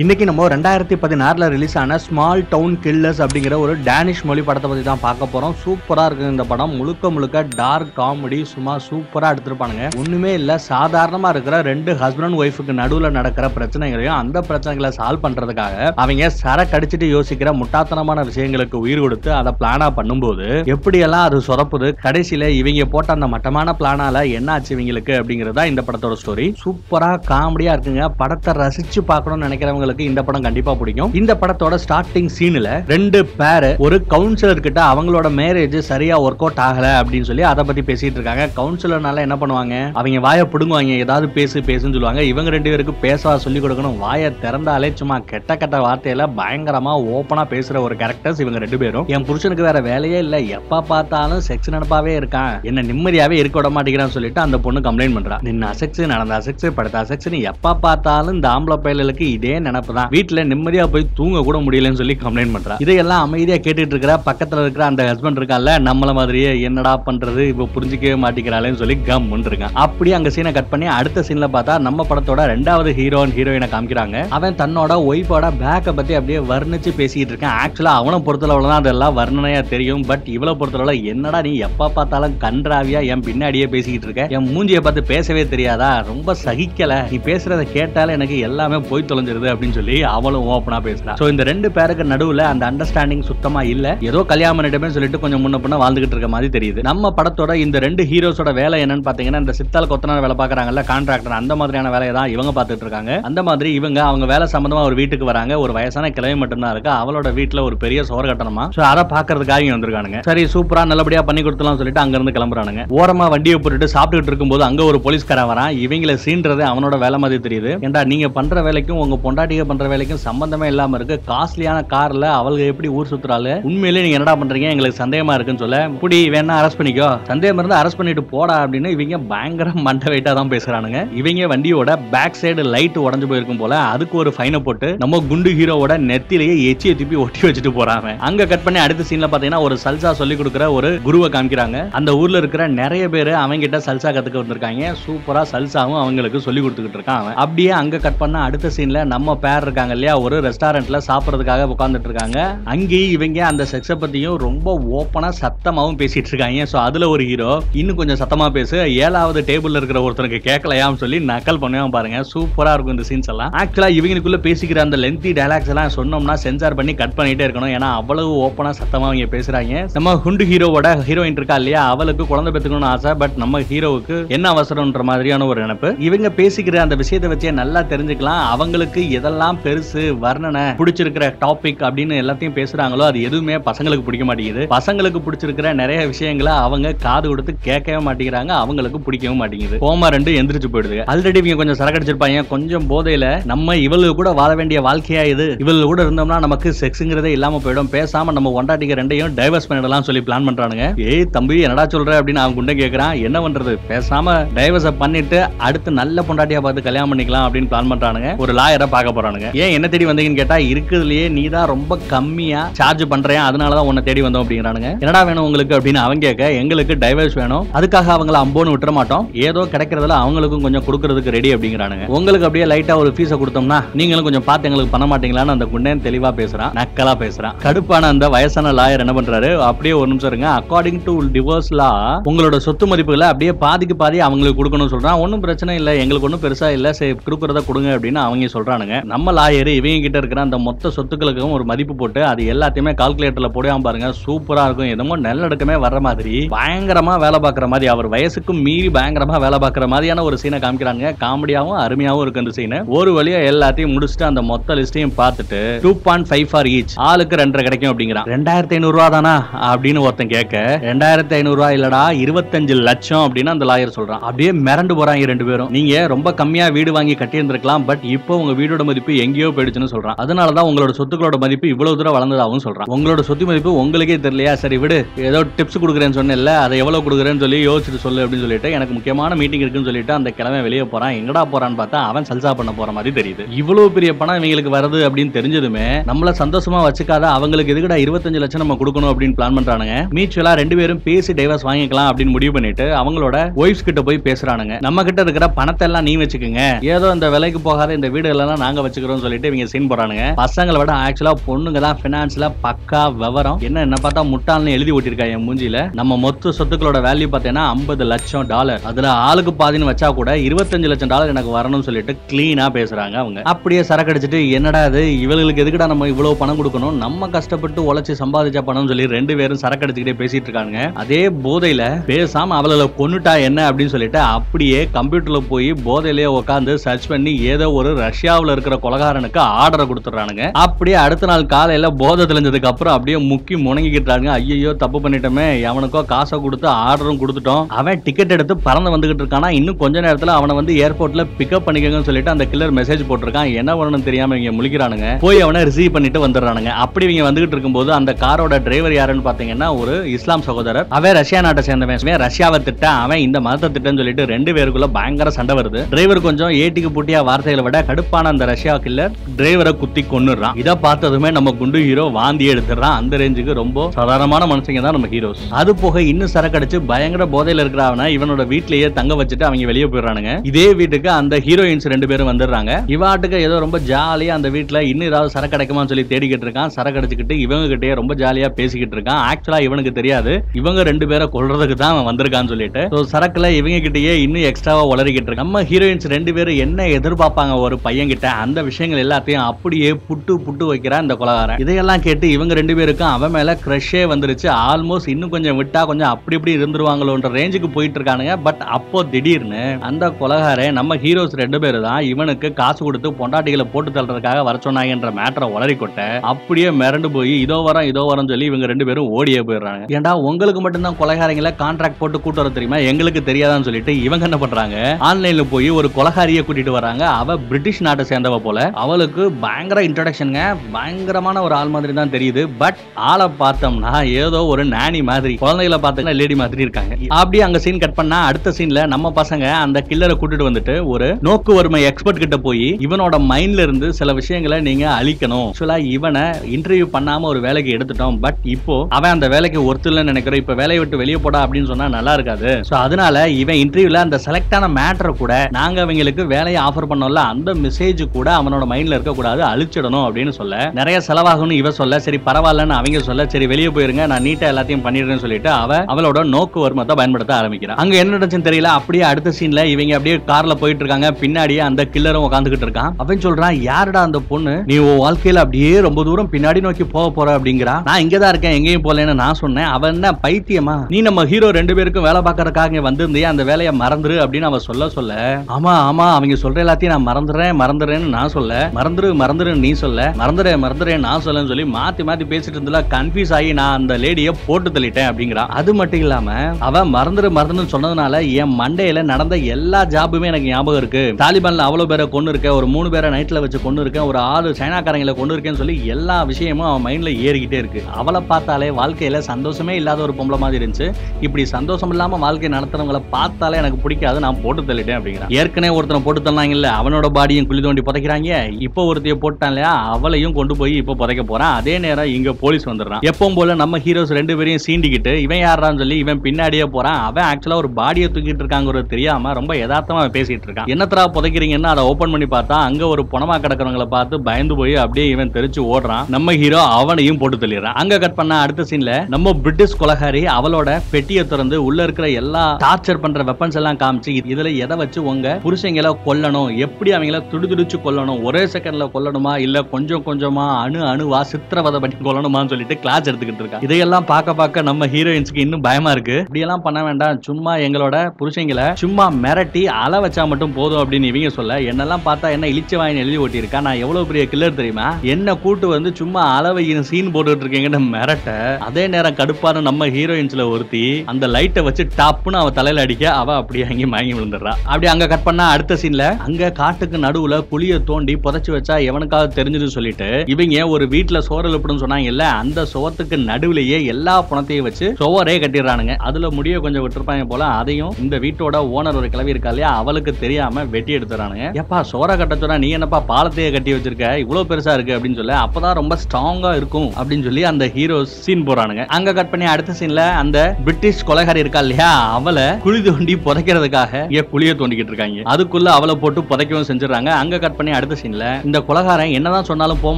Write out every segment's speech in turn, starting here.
இன்னைக்கு நம்ம ரெண்டாயிரத்தி பதினாறுல ரிலீஸ் ஆன ஸ்மால் டவுன் கில்லர்ஸ் அப்படிங்கிற ஒரு டேனிஷ் மொழி படத்தை பத்தி தான் பார்க்க போறோம். சூப்பராக இருக்குது இந்த படம். முழுக்க முழுக்க டார்க் காமெடி சும்மா சூப்பரா எடுத்திருப்பானுங்க. ஒன்றுமே இல்ல சாதாரணமா இருக்கிற ரெண்டு ஹஸ்பண்ட் ஒய்ஃபுக்கு நடுவுல நடக்கிற பிரச்சனைகளையும் அந்த பிரச்சனைகளை சால்வ் பண்றதுக்காக அவங்க சரக்கு அடிச்சுட்டு யோசிக்கிற முட்டாத்தனமான விஷயங்களுக்கு உயிர் கொடுத்து அதை பிளானா பண்ணும்போது எப்படியெல்லாம் அது சொதப்புது? கடைசியில இவங்க போட்ட அந்த மட்டமான பிளானால என்ன ஆச்சு இவங்களுக்கு அப்படிங்கறதா இந்த படத்தோட ஸ்டோரி சூப்பரா காமெடியா இருக்குங்க. படத்தை ரசிச்சு பார்க்கணும்னு நினைக்கிறவங்களுக்கு இந்த படம் கண்டிப்பா பிடிக்கும். இந்த படத்தோட ஸ்டார்டிங் சீன்ல ரெண்டு பேர் ஒரு கவுன்சிலர் கிட்ட அவங்களோட மேரேஜ் சரியா ஒர்க் அவுட் ஆகல அப்படின்னு சொல்லி அதை பத்தி பேசிட்டு இருக்காங்க. கவுன்சிலர்னால என்ன பண்ணுவாங்க? அவங்க வாயை பிடுங்குவாங்க ஏதாவது பேசு பேசுன்னு சொல்லுவாங்க. இவங்க ரெண்டு பேருக்கு பேச சொல்லி கொடுக்கணும். வாயை திறந்தாலே சும்மா கெட்ட கெட்ட வார்த்தையில பயங்கரமா ஓப்பனா பேசுற ஒரு கேரக்டர்ஸ் இவங்க ரெண்டு பேரும். என் புருஷனுக்கு வேற வேலையே இல்ல. எப்ப பார்த்தாலும் செக்ஸ் நடப்பாவே இருக்கான். என்ன நிம்மதியாவே இருக்க விட மாட்டேங்கிறான்னு சொல்லிட்டு அந்த பொண்ணு கம்ப்ளைண்ட் பண்றா. நின்ன செக்ஸ் நடந்த செக்ஸ் படுத்தா செக்ஸ்னு எப்ப பார்த்தாலும் இந்த ஆம்பளை பயலுக்கு இதே நினைப்பு தான் வீட்டுல நிம்மதியா போய் தூங்க கூட முடியலன்னு சொல்லி கம்ப்ளைண்ட் பண்றா. இதையெல்லாம் அமைதியா கேட்டுட்டு இருக்கிற பக்கத்துல இருக்கிற அந்த ஹஸ்பண்ட் இருக்கான்ல நம்மள மாதிரியே என்னடா பண்றது இப்ப புரிஞ்சுக்கவே மாட்டேங்கிறாளேன்னு சொல்லி கம் இருக்கான் அப்படியே அங்க சீனை கட் பண்ணி அடுத்த சீன்ல பார்த்தா நம்ம படத்தோட ரெண்டாவது ஹீரோ ஹீரோயினை காமிக்கிறாங்க. அவன் தன்னோட ஒய்ஃபோட பேக்கை பத்தி அப்படியே வர்ணிச்சு பேசிட்டு இருக்கான். ஆக்சுவலா அவனை பொறுத்தளவுல தான் அதெல்லாம் வர்ணனையா தெரியும். பட் இவளை பொறுத்தளவுல என்னடா நீ எப்ப பார்த்தாலும் கன்றாவியா என் பின்னாடியே பேசிக்கிட்டு இருக்க? என் மூஞ்சியை பார்த்து பேசவே தெரியாதா? ரொம்ப சகிக்கல. நீ பேசுறத கேட்டாலும் எனக்கு எல்லாமே போய் தொலைஞ்சிருது அப்படின்னு சொல்லி அவளும் ஓப்பனா பேசுறா. சோ இந்த ரெண்டு பேருக்கு நடுவுல அந்த அண்டர்ஸ்டாண்டிங் சுத்தமா இல்ல. ஏதோ கல்யாணம் பண்ணிட்டமே சொல்லிட்டு கொஞ்சம் முன்ன பின்ன வாழ்ந்துகிட்டு இருக்க மாதிரி தெரியுது. நம்ம படத்தோட இந்த ரெண்டு ஹீரோஸோட வேலை என்னன்னு பாத்தீங்கன்னா இந்த சித்தால் கொத்தனார் வேலை பாக்குறாங்கல்ல கான்ட்ராக்டர் அந்த மாதிரியான வேலையை தான் இவங்க பார்த்துட்டு இருக்காங்க. அந்த மாதிரி இவங்க அவங்க வேலை சம்பந்தமா ஒரு வீட்டுக்கு வராங்க. ஒரு வயசான கிழமை மட்டும்தான் இருக்கு. அவளோட வீட்டுல ஒரு பெரிய சோறு கட்டணமா? சோ அதை பாக்குறதுக்காக இங்க வந்திருக்கானுங்க. சரி சூப்பரா நல்லபடியா பண்ணி கொடுத்தலாம் சொல்லிட்டு அங்க இருந்து கிளம்புறானுங்க. ஓரமா வண்டியை போட்டுட்டு சாப்பிட்டுட்டு இருக்கும்போது அங்க ஒரு போலீஸ்காரன் வரான். இவங்கள சீன்றது அவனோட வேலை மாதிரி தெரியுது. ஏண்டா நீங்க பண்ற வேலைக்கும் உங்க பொண்டாட்டிக பண்ற வேலைக்கும் சம்பந்தமே இல்லாம இருக்கு. காஸ்ட்லியான கார்ல அவளுக்கு எப்படி ஊர் சுத்துறாளு? உண்மையிலேயே நீங்க என்னடா பண்றீங்க? எங்களுக்கு சந்தேகமா இருக்குன்னு சொல்ல. இப்படி வேணா அரெஸ்ட் பண்ணிக்கோ. சந்தேகம் இருந்தா அரெஸ்ட் பண்ணிட்டு போடா அப்படின்னு இவங்க பயங்கர மண்டை வெயிட்டா தான் பேசுறானுங்க. இவங்க வண்டியோட பேக் சைடு லைட் உடஞ்சு போயிருக்கும் போல அதுக்கு ஒரு ஃபைனை போட்டு நம்ம குண்டு ஹீரோவோட நெத்திலேயே எச்சியை திருப்பி ஒட்டி வச்சுட்டு போறாங்க. அங்க கட் பண்ணி அடுத்த சீன்ல பாத்தீங்கன்னா ஒரு சல்சா சொல்லி கொடுக்குற ஒரு குருவை காமிக்கிறாங்க. அந்த ஊர்ல இருக்கிற நிறைய பேர் அவங்க கிட்ட சல்சா கத்துக்க வந்திருக்காங்க. சூப்பரா சல்சாவும் அவங்களுக்கு சொல்லி கொடுத்துக்கிட்டு இருக்கான் அப்படியே அங்க கட் பண்ண அடுத்த சீன்ல நம்ம பேர் இருக்காங்க இல்லையா? ஒரு ரெஸ்டாரண்ட்ல சாப்பிட்றதுக்காக உட்காந்துட்டு இருக்காங்க. அங்கேயும் இவங்க அந்த செக்ஸை பத்தியும் ரொம்ப ஓப்பனா சத்தமாவும் பேசிட்டு இருக்காங்க. ஸோ அதுல ஒரு ஹீரோ இன்னும் கொஞ்சம் சத்தமா பேசு. ஏழாவது டேபிள்ல இருக்கிற ஒருத்தருக்கு கேட்கலையான்னு சொல்லி நக்கல் பண்ணுவான் பாருங்க. சூப்பரா இருக்கும் இந்த சீன்ஸ் எல்லாம். ஆக்சுவலா இவங்களுக்குள்ள பேசிக்கிற அந்த லென்த்தி டைலாக்ஸ் எல்லாம் சொன்னோம்னா சென்சார் பண்ணி கட் பண்ணிட்டே இருக்கணும். ஏன்னா அவ்வளவு ஓப்பனா சத்தமா அவங்க பேசுறாங்க. நம்ம குண்டு ஹீரோவோட ஹீரோயின் இருக்கா இல்லையா? அவளுக்கு குழந்தை பெற்றுக்கணும்னு ஆசை. பட் நம்ம ஹீரோவுக்கு என்ன அவசரம்ன்ற மாதிரியான ஒரு நினைப்பு. இவங்க பேசிக்கிற அந்த விஷயத்தை வச்சே நல்லா தெரிஞ்சுக்கலாம். அவங்களுக்கு எதெல்லாம் பெருசு வர்ணனை பிடிச்சிருக்கிற டாபிக் அப்படின்னு எல்லாத்தையும் பேசுறாங்களோ அது எதுவுமே பசங்களுக்கு பிடிக்க மாட்டேங்குது. பசங்களுக்கு பிடிச்சிருக்கிற நிறைய விஷயங்களை அவங்க காது கொடுத்து கேட்கவே மாட்டேங்கிறாங்க அவங்களுக்கு பிடிக்கவும் மாட்டேங்குது. கோமா ரெண்டு எந்திரிச்சு போயிடுது. ஆல்ரெடி இவங்க கொஞ்சம் சரக்கடிச்சிருப்பாங்க. கொஞ்சம் போதையில நம்ம இவளுக்கு கூட வாழ வேண்டிய வாழ்க்கையா இது? இவள் கூட இருந்தோம்னா நமக்கு செக்ஸுங்கிறதே இல்லாம போயிடும். பேசாம நம்ம ஒண்டாட்டிக்க ரெண்டையும் டைவர்ஸ் பண்ணிடலாம் சொல்லி பிளான் பண்றானுங்க. ஏய் தம்பி என்னடா சொல்ற அப்படின்னு அவன் குண்டை கேட்கறான் என்ன பண்றது? பேசாம டைவர்ஸை பண்ணிட்டு அடுத்து நல்ல பொண்டாட்டியா பார்த்து கல்யாணம் பண்ணிக்கலாம் அப்படின்னு பிளான் பண்றானுங்க. ஒரு லாயரை பார்க்க போறானுங்க. ஏன் என்ன தேடி வந்தீங்கன்னு கேட்டா இருக்கிறதுலயே நீ தான் ரொம்ப கம்மியா சார்ஜ் பண்றேன் அதனாலதான் உன்னை தேடி வந்தோம் அப்படிங்கிறானுங்க. என்னடா வேணும் உங்களுக்கு அப்படின்னு அவன் கேட்க எங்களுக்கு டைவர்ஸ் வேணும். அதுக்காக அவங்கள அம்போன்னு விட்டுற மாட்டோம். ஏதோ கிடைக்கிறதுல அவங்களுக்கும் கொஞ்சம் கொடுக்கறதுக்கு ரெடி அப்படிங்கிறானுங்க. உங்களுக்கு அப்படியே லைட்டா ஒரு ஃபீஸை கொடுத்தோம்னா நீங்களும் கொஞ்சம் பார்த்து எங்களுக்கு பண்ண மாட்டீங்களான்னு அந்த குண்டன் தெளிவா பேசுறான் நக்கலா பேசுறான். கடுப்பான அந்த வயசான லாயர் என்ன பண்றாரு? அப்படியே ஒரு நிமிஷம் இருங்க. அக்கார்டிங் டு டிவோர்ஸ் லா உங்களோட சொத்து மதிப்புகளை அப்படியே பாதிக்கு பாதி அவங்களுக்கு கொடுக்கணும்னு சொல்றான். ஒன்றும் பிரச்சனை இல்லை. எங்களுக்கு ஒன்றும் பெருசா இல்லை. சரி கொடுக்கறத கொடுங்க அப்படின்னு அவங்க சொல்றானுங்க. நம்ம லாயர் இவங்க கிட்ட இருக்கிற அந்த மொத்த சொத்துக்களுக்கும் ஒரு மதிப்பு போட்டு அது எல்லாத்தையுமே கால்குலேட்டர்ல போடாம பாருங்க. சூப்பரா இருக்கும். எதுமோ நல்லடக்கமே வர்ற மாதிரி பயங்கரமா வேலை பார்க்குற மாதிரி அவர் வயசுக்கும் மீறி பயங்கரமா வேலை பார்க்குற மாதிரியான ஒரு சீனை காமிக்கிறாங்க காமெடியாவும் அருமையாவும் இருக்கு அந்த சீன் ஒரு வழியா எல்லாத்தையும் முடிச்சுட்டு அந்த மொத்த லிஸ்டையும் பார்த்துட்டு two point five for each ஆளுக்கு ரெண்டரை கிடைக்கும் அப்படிங்கிறான். ரெண்டாயிரத்தி ஐநூறு ரூபா தானா? அப்படின்னு ஒருத்தன் கேட்க ரெண்டாயிரத்தி ஐநூறு ரூபா இல்லடா இருபத்தஞ்சு லட்சம் அப்படின்னு அந்த லாயர் சொல்றான். அப்படியே மிரண்டு போறாங்க ரெண்டு பேரும். நீங்க ரொம்ப கம்மியா வீடு வாங்கி கட்டி இருந்திருக்கலாம் பட் இப்போ உங்க வீடோட மதிப்பு எங்கேயோ போயிடுச்சுன்னு சொல்றான். அதனாலதான் உங்களோட சொத்துக்களோட மதிப்பு இவ்வளவு தூரம் வளர்ந்ததாகவும் சொல்றான். உங்களோட சொத்து மதிப்பு உங்களுக்கே தெரியலையா? சரி விடு. ஏதோ டிப்ஸ் கொடுக்குறேன்னு சொன்னேன்ல அதை எவ்வளவு கொடுக்குறேன்னு சொல்லி யோசிச்சுட்டு சொல்லு அப்படின்னு சொல்லிட்டு எனக்கு முக்கியமான மீட்டிங் இருக்குன்னு சொல்லிட்டு அந்த கிழமை வெளியே போறான். எங்கடா போறான்னு பார்த்தா அவன் சல்சா பண்ண போற மாதிரி தெரியுது. இவ்வளவு பெரிய பணம் இவங்களுக்கு வருது அப்படின்னு தெரிஞ்சதுமே நம்மள சந்தோஷமா வச்சுக்காத அவங்களுக்கு எதுக்குடா இருபத்தஞ்சு லட்சம் நம்ம கொடுக்கணும் அப்படின்னு பிளான் பண்றானுங்க. மியூச்சுவலா ரெண்டு பேரும் பேசி டைவர்ஸ் வாங்கிக்கலாம் அப்படின்னு முடிவு பண்ணிட்டு அவங்களோட ஒய்ஃப்ஸ் கிட்ட போய் பேசுறானுங்க. நம்ம கிட்ட இருக்கிற பணத்தை எல்லாம் நீ வச்சுக்கோங்க. ஏதோ இந்த விலைக்கு போகாத இந்த வீடு எல்லாம் நாங்க வச்சுக்கிறோம் சொல்லிட்டு இவங்க சீன் போறானுங்க பசங்களை விட ஆக்சுவலா பொண்ணுங்க தான் பினான்ஸ்ல பக்கா விவரம். என்ன என்ன பார்த்தா முட்டாள்னு எழுதி ஓட்டிருக்காங்க என் மூஞ்சியில. நம்ம மொத்த சொத்துக்களோட வேல்யூ பார்த்தீங்கன்னா ஐம்பது லட்சம் டாலர் அதுல ஆளுக்கு பாதின்னு வச்சா கூட இருபத்தஞ்சு லட்சம் டாலர் எனக்கு வரணும்னு சொல்லிட்டு கிளீனா பேசுறாங்க அவங்க. அப்படியே சரக்கு அடிச்சிட்டு என்னடா இது? இவங்களுக்கு எதுக்குடா நம்ம இவ்வளவு பணம் கொடுக்கணும்? நம்ம கஷ்டப்பட்டு உழைச்சி சம்பாதிச்ச பணம் சொல்லி ரெண்டு பேரும் சரக்கு அடிச்சுக்கிட்டே பேசிட்டு இருக்காங்க அதே போதையில பேசாம அவளை கொன்னுட்டா என்ன? அப்படின்னு சொல்லிட்டு அப்படியே கம்ப்யூட்டர்ல போய் போதையிலேயே உட்காந்து சர்ச் பண்ணி ஏதோ ஒரு ரஷ்யாவுல இருக்கிற கொலகாரனுக்கு ஆர்டரை கொடுத்துட்றானுங்க. அப்படியே அடுத்த நாள் காலையில போதை தெளிஞ்சதுக்கு அப்புறம் அப்படியே முக்கி முணங்கிக்கிட்டாங்க. ஐயோ தப்பு பண்ணிட்டோமே. எவனுக்கோ காசை கொடுத்து ஆர்டரும் கொடுத்துட்டோம். அவன் டிக்கெட் எடுத்து பறந்து வந்துகிட்டு இருக்கானா. இன்னும் கொஞ்ச நேரத்துல அவனை வந்து ஏர்போர்ட்ல பிக்கப் பண்ணிக்கங்கன்னு சொல்லிட்டு அந்த கில்லர் மெசேஜ் போட்டிருக்கான். என்ன பண்ணணும் தெரியாம இவங்க முழிக்கிறானுங்க. போய் அவனை ரிசீவ் பண்ணிட்டு வந்துடுறானுங்க. அப்படி இவங்க வந்துகிட்டு இருக்கும்போது அந்த காரோட டிரைவர் யாருன்னு பாத்தீங்கன்னா ஒரு இஸ்லாம் சகோதரர். அவன் ரஷ்யா நாட்டை சேர்ந்தவன். ரஷ்யாவை திட்ட அவன் இந்த மதத்தை திட்டம் சொல்லிட்டு ரெண்டு பேருக்குள்ள பயங்கர சண்டை வருது. டிரைவர் கொஞ்சம் ஏட்டிக்கு பூட்டியா வார்த்தைகளை விட கடுப்பான அந்த ரஷ்யா கில்லர் டிரைவரை குத்தி கொன்னுடுறான். இதை பார்த்ததுமே நம்ம குண்டு ஹீரோ வாந்தி எடுத்துறான் அந்த ரேஞ்சுக்கு ரொம்ப சாதாரணமான மனுஷங்க தான் நம்ம ஹீரோஸ் அது போக இன்னும் சரக்கடிச்சு பயங்கர போதையில இருக்கிறவன இவனோட வீட்லயே தங்க வச்சுட்டு அவங்க வெளியே போயிடுறானுங்க. இதே வீட்டுக்கு அந்த ஹீரோயின்ஸ் ரெண்டு பேரும் வந்துடுறாங்க. இவாட்டுக்கு ஏதோ ரொம்ப ஜாலியா அந்த வீட்டுல இன்னும் ஏதாவது சரக்கு கிடைக்குமான்னு சொல்லி தேடிக்கிட்டு இருக்கான். சரக்கு அடிச்சுக்கிட்டு இவங்க கிட்டே ரொம்ப ஜாலியா பேசிக்கிட்டு இருக்கான். ஆக்சுவலா இவனுக்கு தெரியாது. இவங்க ரெண்டு பேரை கொல்றதுக்கு தான் அவன் வந்திருக்கான்னு சொல்லிட்டு. சரக்குல இவங்க கிட்டேயே இன்னும் எக்ஸ்ட்ராவா வளரிக்கிட்டு இருக்கு நம்ம ஹீரோயின்ஸ் ரெண்டு பேரும் என்ன எதிர்பார்ப்பாங்க ஒரு பையன் கிட்ட அந்த விஷயங்கள் எல்லாத்தையும் அப்படியே புட்டு புட்டு வைக்கிறான் இந்த கொலகாரன். இதையெல்லாம் கேட்டு இவங்க ரெண்டு பேருக்கும் அவன் மேல கிரஷே வந்துருச்சு. ஆல்மோஸ்ட் இன்னும் கொஞ்சம் விட்டா கொஞ்சம் அப்படி இப்படி இருந்துருவாங்களோன்ற ரேஞ்சுக்கு போயிட்டு இருக்கானுங்க. பட் அப்போ திடீர்னு அந்த கொலகாரன் நம்ம ஹீரோஸ் ரெண்டு பேரும் தான் இவனுக்கு காசு கொடுத்து பொண்டாட்டிகளை போட்டு தள்ளுறதுக்காக வர சொன்னாங்கன்ற மேட்டரை வளரி கொட்ட அப்படியே மிரண்டு போய் இதோ வரோம் இதோ வரோம் சொல்லி இவங்க ரெண்டு பேரும் ஓடியே போயிடுறாங்க ஏன்டா உங்களுக்கு மட்டும்தான் கொலகாரங்களை கான்ட்ராக்ட் போட்டு கூட்டு வர தெரியுமா? எங்களுக்கு தெரியாதான்னு சொல்லிட்டு இவங்க என்ன பண்றாங்க? ஆன்லைன்ல போய் ஒரு கொலகாரியை கூட்டிட்டு வராங்க. அவ பிரிட்டிஷ் நாட்டை சேர்ந்தவ போல. அவளுக்கு பயங்கர இன்ட்ரடக்ஷனுங்க பயங்கரமான ஒரு ஆள் மாதிரி தான் தெரியுது. பட் ஆளை பார்த்தோம்னா ஏதோ ஒரு நானி மாதிரி குழந்தைகளை பார்த்தீங்கன்னா லேடி மாதிரி இருக்காங்க. அப்படியே அங்க சீன் கட் பண்ணா அடுத்த சீன்ல நம்ம பசங்க அந்த கில்லரை கூட்டிட்டு வந்துட்டு ஒரு நோக்கு வறுமை எக்ஸ்பர்ட் கிட்ட போய் இவனோட மைண்ட்ல இருந்து சில விஷயங்களை நீங்க அழிக்கணும். ஆக்சுவலா இவனை இன்டர்வியூ பண்ணாம ஒரு வேலைக்கு எடுத்துட்டோம். பட் இப்போ அவன் அந்த வேலைக்கு ஒருத்தர்லன்னு நினைக்கிறோம். இப்ப வேலையை விட்டு வெளியே போடா அப்படின்னு சொன்னா நல்லா இருக்காது. சோ அதனால இவன் இன்டர்வியூல அந்த செலக்ட் ஆன மேட்டரை கூட நாங்க அவங்களுக்கு வேலையை ஆஃபர் பண்ணோம்ல அந்த மெசேஜ் கூட அவனோட மைண்ட்ல இருக்க கூடாது அழிச்சிடணும் அப்படின்னு சொல்ல. நிறைய செலவாகும்னு இவ சொல்ல. சரி பரவாயில்லன்னு அவங்க சொல்ல. சரி வெளியே போயிருங்க நான் நீட்டா எல்லாத்தையும் பண்ணிடுறேன்னு சொல்லிட்டு அவ அவளோட நோக்கு வர்மத்தை பயன்படுத்த ஆரம்பிக்கிறான் அங்க என்ன நடந்துச்சுன்னு தெரியல. அப்படியே அடுத்த சீன்ல இவங்க அப்படியே கார்ல போயிட்டு இருக்காங்க. பின்னாடியே அந்த கில்லரும் உட்காந்துக்கிட்டு இருக்கான். அவன் சொல்றான் யாருடா அந்த பொண்ணு? நீ உன் வாழ்க்கையில அப்படியே ரொம்ப தூரம் பின்னாடி நோக்கி போக போற அப்படிங்கிறா. நான் இங்க தான் இருக்கேன் எங்கேயும் போலேன்னு நான் சொன்னேன். அவன் என்ன பைத்தியமா? நீ நம்ம ஹீரோ ரெண்டு பேருக்கும் வேலை பார்க்கறதுக்காக வந்திருந்தே அந்த வேலையை மறந்துரு அப்படின்னு அவ சொல்ல சொல்ல ஆமா ஆமா அவங்க சொல்ற எல்லாத்தையும் நான் மறந்துறேன் மறந்துறேன்னு நான் சொல்ல மறந்துரு மறந்துருன்னு நீ சொல்ல மறந்துடு மறந்துடுறேன் நான் சொல்லன்னு சொல்லி மாத்தி மாத்தி பேசிட்டு இருந்தா கன்ஃபியூஸ் ஆகி நான் அந்த லேடிய போட்டு தள்ளிட்டேன் அப்படிங்கிறான் அது மட்டும் இல்லாம அவ மறந்துரு மறந்துன்னு சொன்னதுனால என் மண்டையில நடந்த எல்லா ஜாபுமே எனக்கு ஞாபகம் இருக்கு. தாலிபான்ல அவ்வளவு பேரை கொண்டு இருக்கேன் ஒரு மூணு பேரை நைட்ல வச்சு கொண்டு இருக்கேன் ஒரு ஆறு சைனாக்காரங்களை கொண்டு இருக்கேன்னு சொல்லி எல்லா விஷயமும் அவன் மைண்ட்ல ஏறிக்கிட்டே இருக்கு. அவளை பார்த்தாலே வாழ்க்கையில சந்தோஷமே இல்லாத ஒரு பொம்பளை மாதிரி இருந்துச்சு. இப்படி சந்தோஷம் இல்லாம வாழ்க்கை நடத்துறவங்கள பார்த்தாலே எனக்கு பிடிக்காது நான் போட்டு தள்ளிட்டேன் அப்படிங்கிறான் ஏற்கனவே ஒருத்தனை போட்டு தள்ளாங்க இல்ல அவனோட பாடியும் குழி தோண்டி புதைக்கிறாங்க இப்போ ஒருத்தைய போட்டான் இல்லையா? அவளையும் கொண்டு போய் இப்போ புதைக்க போறான். அதே நேரம் இங்க போலீஸ் வந்துடுறான். எப்பவும் போல நம்ம ஹீரோஸ் ரெண்டு பேரையும் சீண்டிக்கிட்டு இவன் யாரான்னு சொல்லி இவன் பின்னாடியே போறான். அவன் ஆக்சுவலா ஒரு பாடியை தூக்கிட்டு இருக்காங்கிறது தெரியாம ரொம்ப யதார்த்தமா பேசிட்டு இருக்கான். என்னத்தரா புதைக்கிறீங்கன்னு அதை ஓபன் பண்ணி பார்த்தா அங்க ஒரு பணமா கிடக்கிறவங்கள பார்த்து பயந்து போய் அப்படியே இவன் தெரிச்சு ஓடுறான். நம்ம ஹீரோ அவனையும் போட்டு தள்ளிடுறான். அங்க கட் பண்ண அடுத்த சீன்ல நம்ம பிரிட்டிஷ் கொலகாரி அவளோட பெட்டியை திறந்து உள்ள இருக்கிற எல்லா டார்ச்சர் பண்ற வெப்பன்ஸ் எல்லாம் காமிச்சு இதுல எதை வச்சு உங்க புருஷங்களை கொல்லணும்? எப்படி அவங்கள துடிதுடிச்சு கொல்லணும்? ஒரே செகண்ட்ல கொல்லணுமா? இல்ல கொஞ்சம் கொஞ்சமா அணு அணுவா சித்திரவதை பண்ணி கொல்லணுமான்னு சொல்லிட்டு கிளாஸ் எடுத்துக்கிட்டு இருக்கா. இதையெல்லாம் பார்க்க பார்க்க நம்ம ஹீரோயின்ஸ்க்கு இன்னும் பயமா இருக்கு. இப்படியெல்லாம் பண்ண வேண்டாம். சும்மா எங்களோட புருஷங்களை சும்மா மிரட்டி அல வச்சா மட்டும் போதும் அப்படின்னு இவங்க சொல்ல என்னெல்லாம் பார்த்தா என்ன இழிச்ச வாயின் எழுதி ஓட்டியிருக்கா நான் எவ்வளவு பெரிய கில்லர் தெரியுமா? என்ன கூட்டு வந்து சும்மா அளவையின் சீன் போட்டுட்டு இருக்கீங்கன்னு மிரட்ட அதே நேரம் கடுப்பான நம்ம ஹீரோயின்ஸ்ல ஒருத்தி அந்த லைட்டை வச்சு டாப்புன்னு அவ தலையில அடிக்க அவ அப்படியே அங்கே மயங்கி விழுந்துடுறா. அப்படி அங்க கட் பண்ணா அடுத்த சீன்ல அங்க காட்டுக்கு நடுவுல புளிய தோண்டி புதைச்சு வச்சா எவனுக்காவது தெரிஞ்சதுன்னு சொல்லிட்டு இவங்க ஒரு வீட்டுல சோறு எழுப்பணும்னு சொன்னாங்கல்ல அந்த சுவத்துக்கு நடுவுலயே எல்லா பணத்தையும் வச்சு சுவரே கட்டிடுறானுங்க. அதுல முடிய கொஞ்சம் விட்டுருப்பாங்க போல அதையும் இந்த வீட்டோட ஓனர் ஒரு கிளவி இருக்கா இல்லையா அவளுக்கு தெரியாம வெட்டி எடுத்துறானுங்க எப்பா சோற கட்ட சொன்னா நீ என்னப்பா பாலத்தையே கட்டி வச்சிருக்க? இவ்வளவு பெருசா இருக்கு அப்படின்னு சொல்லி அப்பதான் ரொம்ப ஸ்ட்ராங்கா இருக்கும் அப்படின்னு சொல்லி அந்த ஹீரோ சீன் போறானுங்க அங்க கட் பண்ணி அடுத்த சீன்ல அந்த பிரிட்டிஷ் கொலகாரி இருக்கா இல்லையா அவளை குழி தோண்டி புதைக்கிறதுக்காக இங்க குழிய தோண்டிக்கிட்டு இருக்காங்க. அதுக்குள்ள அவளை போட்டு புதைக்கவும் செஞ்சிடறாங்க. அங்க கட் பண்ணி உடனே அடுத்த சீன்ல இந்த கொலகாரன் என்னதான் சொன்னாலும் போக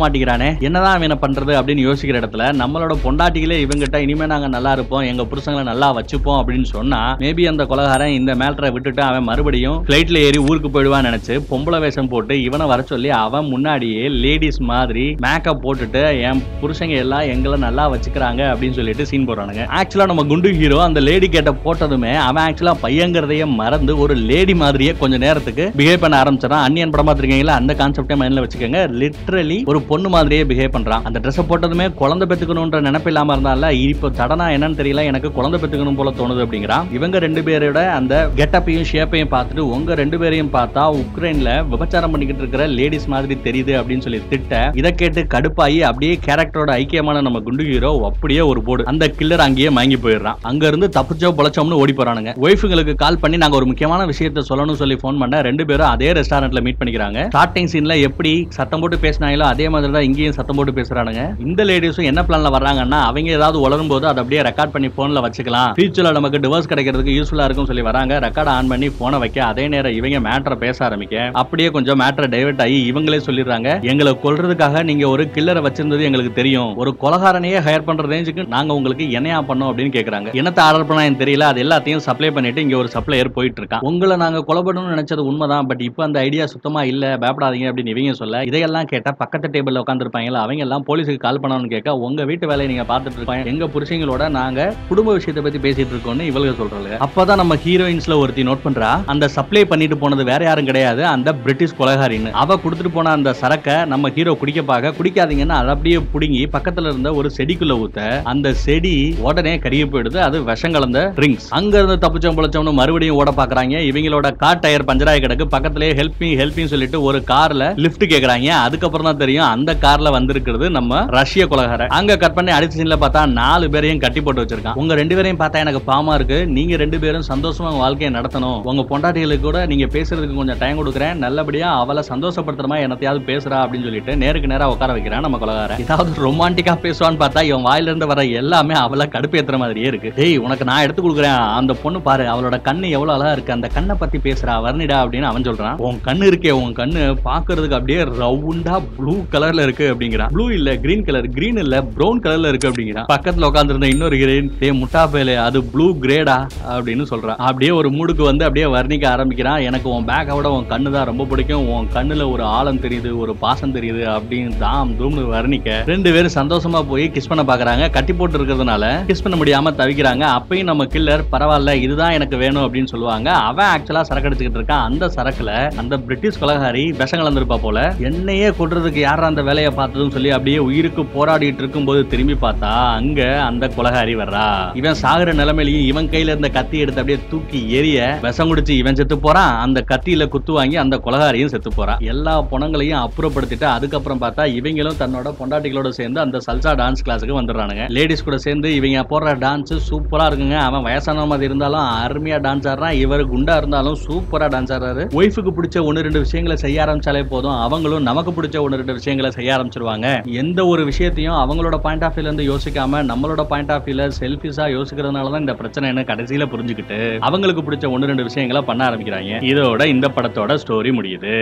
மாட்டேங்கிறானே என்னதான் அவனை பண்றது அப்படின்னு யோசிக்கிற இடத்துல நம்மளோட பொண்டாட்டிகளே இவங்கிட்ட இனிமே நாங்க நல்லா இருப்போம் எங்க புருஷங்களை நல்லா வச்சுப்போம் அப்படின்னு சொன்னா மேபி அந்த கொலகாரன் இந்த மேட்டரை விட்டுட்டு அவன் மறுபடியும் பிளைட்ல ஏறி ஊருக்கு போயிடுவான்னு நினைச்சு பொம்பளை வேஷம் போட்டு இவனை வர சொல்லி அவன் முன்னாடியே லேடிஸ் மாதிரி மேக்கப் போட்டுட்டு என் புருஷங்க எல்லாம் எங்களை நல்லா வச்சுக்கிறாங்க அப்படின்னு சொல்லிட்டு சீன் போடுறானுங்க. ஆக்சுவலா நம்ம குண்டு ஹீரோ அந்த லேடி கேட்ட போட்டதுமே அவன் ஆக்சுவலா பையங்கிறதையே மறந்து ஒரு லேடி மாதிரியே கொஞ்ச நேரத்துக்கு பிஹேவ் பண்ண ஆரம்பிச்சிடறான். அன்னியன் படம் பார்த்திருக்கீங்களா? அந்த கான்செப்டே மைண்ட்ல வச்சுக்கோங்க. லிட்ரலி ஒரு பொண்ணு மாதிரியே பிஹேவ் பண்றான். அந்த ட்ரெஸ் போட்டதுமே குழந்தை பெத்துக்கணும்ன்ற நினைப்பு இல்லாம இருந்தால இப்போ தடனா என்னன்னு தெரியல எனக்கு குழந்தை பெத்துக்கணும் போல தோணுது அப்படிங்கிறான். இவங்க ரெண்டு பேரோட அந்த கெட்டப்பையும் ஷேப்பையும் பார்த்துட்டு உங்க ரெண்டு பேரையும் பார்த்தா உக்ரைன்ல விபச்சாரம் பண்ணிக்கிட்டு இருக்கிற லேடிஸ் மாதிரி தெரியுது அப்படின்னு சொல்லி திட்ட இதை கேட்டு கடுப்பாயி அப்படியே கேரக்டரோட ஐக்கியமான நம்ம குண்டு ஹீரோ அப்படியே ஒரு போடு. அந்த கில்லர் அங்கேயே மயங்கி போயிடுறான். அங்க இருந்து தப்பிச்சோ பொழைச்சோம்னு ஓடி போறானுங்க. ஒய்ஃபுங்களுக்கு கால் பண்ணி நாங்க ஒரு முக்கியமான விஷயத்த சொல்லணும்னு சொல்லி ஃபோன் பண்ண ரெண்டு பேரும் அதே ரெஸ்டாரண்ட்ல மீட் பண்ணிக்கிறாங்க. ஸ்டார்டிங் சீன்ல எப்படி சத்தம் போட்டு பேசினாங்களோ அதே மாதிரி தான் இங்கேயும் சத்தம் போட்டு பேசுறானுங்க. இந்த லேடிஸும் என்ன பிளான்ல வர்றாங்கன்னா அவங்க ஏதாவது உளரும் போது அதை அப்படியே ரெக்கார்ட் பண்ணி போன்ல வச்சுக்கலாம். ஃபியூச்சர்ல நமக்கு டிவோர்ஸ் கிடைக்கிறதுக்கு யூஸ்ஃபுல்லா இருக்கும் சொல்லி வராங்க. ரெக்கார்ட் ஆன் பண்ணி போனை வைக்க அதே நேரம் இவங்க மேட்டரை பேச ஆரம்பிக்க அப்படியே கொஞ்சம் மேட்டரை டைவர்ட் ஆகி இவங்களே சொல்லிடுறாங்க. எங்களை கொல்றதுக்காக நீங்க ஒரு கில்லரை வச்சிருந்தது எங்களுக்கு தெரியும். ஒரு கொலகாரனையே ஹையர் பண்ற ரேஞ்சுக்கு நாங்க உங்களுக்கு என்னையா பண்ணோம் அப்படின்னு கேக்குறாங்க. என்னத்தை ஆர்டர் பண்ணா எனக்கு தெரியல. அது எல்லாத்தையும் சப்ளை பண்ணிட்டு இங்க ஒரு சப்ளையர் போயிட்டு இருக்கான். உங்களை நாங்க கொலை பண்ணணும்னு நினைச்சது உண்மைதான். பட் இப்போ அந்த ஐடியா சுத்தமா இல்ல. பயப்படாதீங்க அப்படின்னு இவங்க சொல்ல இதையெல்லாம் கேட்டா பக்கத்து டேபிள்ல உட்காந்துருப்பாங்களா அவங்க எல்லாம் போலீஸுக்கு கால் பண்ணணும்னு கேட்க உங்க வீட்டு வேலையை நீங்க பார்த்துட்டு இருப்பாங்க எங்க புருஷங்களோட நாங்க குடும்ப விஷயத்தை பத்தி பேசிட்டு இருக்கோம்னு இவங்க சொல்றாங்க அப்பதான் நம்ம ஹீரோயின்ஸ்ல ஒருத்தி நோட் பண்றா அந்த சப்ளை பண்ணிட்டு போனது வேற யாரும் கிடையாது. அந்த பிரிட்டிஷ் கொலகாரின்னு. அவ கொடுத்துட்டு போன அந்த சரக்கை நம்ம ஹீரோ குடிக்க பார்க்க குடிக்காதீங்கன்னு. அதை அப்படியே புடுங்கி பக்கத்துல இருந்த ஒரு செடிக்குள்ள ஊத்த அந்த செடி உடனே கருகி போயிடுது. அது விஷம் கலந்த ட்ரிங்க்ஸ் அங்க இருந்து தப்பிச்சோம் பிழைச்சோம்னு மறுபடியும் ஓட பாக்குறாங்க இவங்களோட கார் டயர் பஞ்சராய கிடக்கு. பக்கத்துலயே ஹெல்ப் மீ ஹெல்ப் மீ சொல்லிட்டு ஒரு கார்ல லிப்ட் கேக்குறாங்க. அதுக்கப்புறம் தான் தெரியும் அந்த கார்ல வந்திருக்கிறது நம்ம ரஷ்ய கொலகார. அங்க கட் பண்ணி அடிச்ச சீன்ல பார்த்தா நாலு பேரையும் கட்டி போட்டு வச்சிருக்கான். உங்க ரெண்டு பேரையும் பார்த்தா எனக்கு பாமா இருக்கு. நீங்க ரெண்டு பேரும் சந்தோஷமா வாழ்க்கையை நடத்தணும். உங்க பொண்டாட்டிகளுக்கு கூட நீங்க பேசுறதுக்கு கொஞ்சம் டைம் கொடுக்குறேன். நல்லபடியா அவளை சந்தோஷப்படுத்துறமா என்னத்தையாவது பேசுறா அப்படின்னு சொல்லிட்டு நேருக்கு நேரா உட்கார வைக்கிறான் நம்ம கொலகார. ஏதாவது ரொமான்டிக்கா பேசுவான்னு பார்த்தா இவன் வாயில இருந்து வர எல்லாமே அவளை கடுப்பேத்துற மாதிரியே இருக்கு. டேய் உனக்கு நான் எடுத்து கொடுக்குறேன். அந்த பொண்ணு பாரு. அவளோட கண்ணு எவ்வளவு அழகா இருக்கு. அந்த கண்ணை பத்தி பேசுறா. வர்ணிடா அப்படின்னு அவன் சொல்றான். உன் கண்ணு இருக்கே உன் கண்ணு பாக்குறதுக்கு அப்படியே ரவுண்டா ப்ளூ கலர்ல இருக்கு அப்படிங்கிறான். ப்ளூ இல்ல கிரீன் கலர் கிரீன் இல்ல ப்ரௌன் கலர்ல இருக்கு அப்படிங்கிறான். பக்கத்துல உட்காந்துருந்த இன்னொரு கிரீன் டே முட்டா பேலே அது ப்ளூ கிரேடா அப்படின்னு சொல்றான். அப்படியே ஒரு மூடுக்கு வந்து அப்படியே வர்ணிக்க ஆரம்பிக்கிறான். எனக்கு உன் பேக்கை விட உன் கண்ணு தான் ரொம்ப பிடிக்கும். உன் கண்ணுல ஒரு ஆழம் தெரியுது ஒரு பாசம் தெரியுது அப்படின்னு தாம் தூம்னு வர்ணிக்க. ரெண்டு பேரும் சந்தோஷமா போய் கிஸ் பண்ண பாக்குறாங்க. கட்டி போட்டு இருக்கிறதுனால கிஸ் பண்ண முடியாம தவிக்கிறாங்க. அப்பயும் நம்ம கில்லர் பரவாயில்ல இதுதான் எனக்கு வேணும் அப்படின்னு சொல்லுவாங்க. அவன் ஆக்சுவலா சரக்கு அடிச்சுக்கிட்டு இருக்கான். அந்த சரக்குல அந்த பிரிட்டிஷ் கொலகாரி விஷம் கலந்திருப்பா போல. என்னையே கொடுறதுக்கு யாரா அந்த வேலையை பார்த்ததும் சொல்லி அப்படியே உயிருக்கு போராடிட்டு இருக்கும்போது திரும்பி பார்த்தா அங்க அந்த கொலகாரி வர்றா. இவன் சாகுற நிலைமையிலையும் இவன் கையில இருந்த கத்தி எடுத்து அப்படியே தூக்கி எரிய விஷம் குடிச்சு இவன் செத்து போறான். அந்த கத்தியில குத்து வாங்கி அந்த கொலகாரியும் செத்து போறான். எல்லா பொணங்களையும் அப்புறப்படுத்திட்டு அதுக்கப்புறம் பார்த்தா இவங்களும் தன்னோட பொண்டாட்டிகளோட சேர்ந்து அந்த சல்சா டான்ஸ் கிளாஸுக்கு வந்துடுறானுங்க. லேடிஸ் கூட சேர்ந்து இவங்க போடுற டான்ஸ் சூப்பரா இருக்குங்க. அவன் வயசான மாதிரி இருந்தாலும் அருமையா டான்ஸ் ஆடுறான். இவர் குண்டா இருந்தாலும் சூப்பரா டான்ஸ் ஆடுறாரு. ஒய்ஃபுக்கு பிடிச்ச ஒன்னு ரெண்டு விஷயங்களை செய்ய ஆரம்பிச்சாலே போதும். அவங்களும் நமக்கு பிடிச்ச ஒன்று ரெண்டு விஷயங்களை செய்ய ஆரம்பிச்சிருவாங்க. எந்த ஒரு விஷயத்தையும் அவங்களோட பாயிண்ட் ஆஃப் வியூல இருந்து யோசிக்காம நம்மளோட பாயிண்ட் ஆஃப் வியூல செல்ஃபிஸா யோசிக்கிறதுனால தான் இந்த பிரச்சனைன்னு கடைசியில புரிஞ்சுக்கிட்டு அவங்களுக்கு பிடிச்ச ஒன்னு ரெண்டு விஷயங்களை பண்ண ஆரம்பிக்கிறாங்க. இதோட இந்த படத்தோட ஸ்டோரி முடியுது.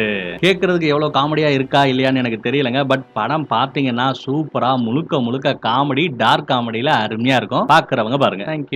கேட்கறதுக்கு எவ்வளவு காமெடியா இருக்கா இல்லையான்னு எனக்கு தெரியலங்க. பட் படம் பாத்தீங்கன்னா சூப்பரா முழுக்க முழுக்க காமெடி டார்க் காமெடியில அருமையா இருக்கும். பாக்குறவங்க பாருங்க. தேங்க்யூ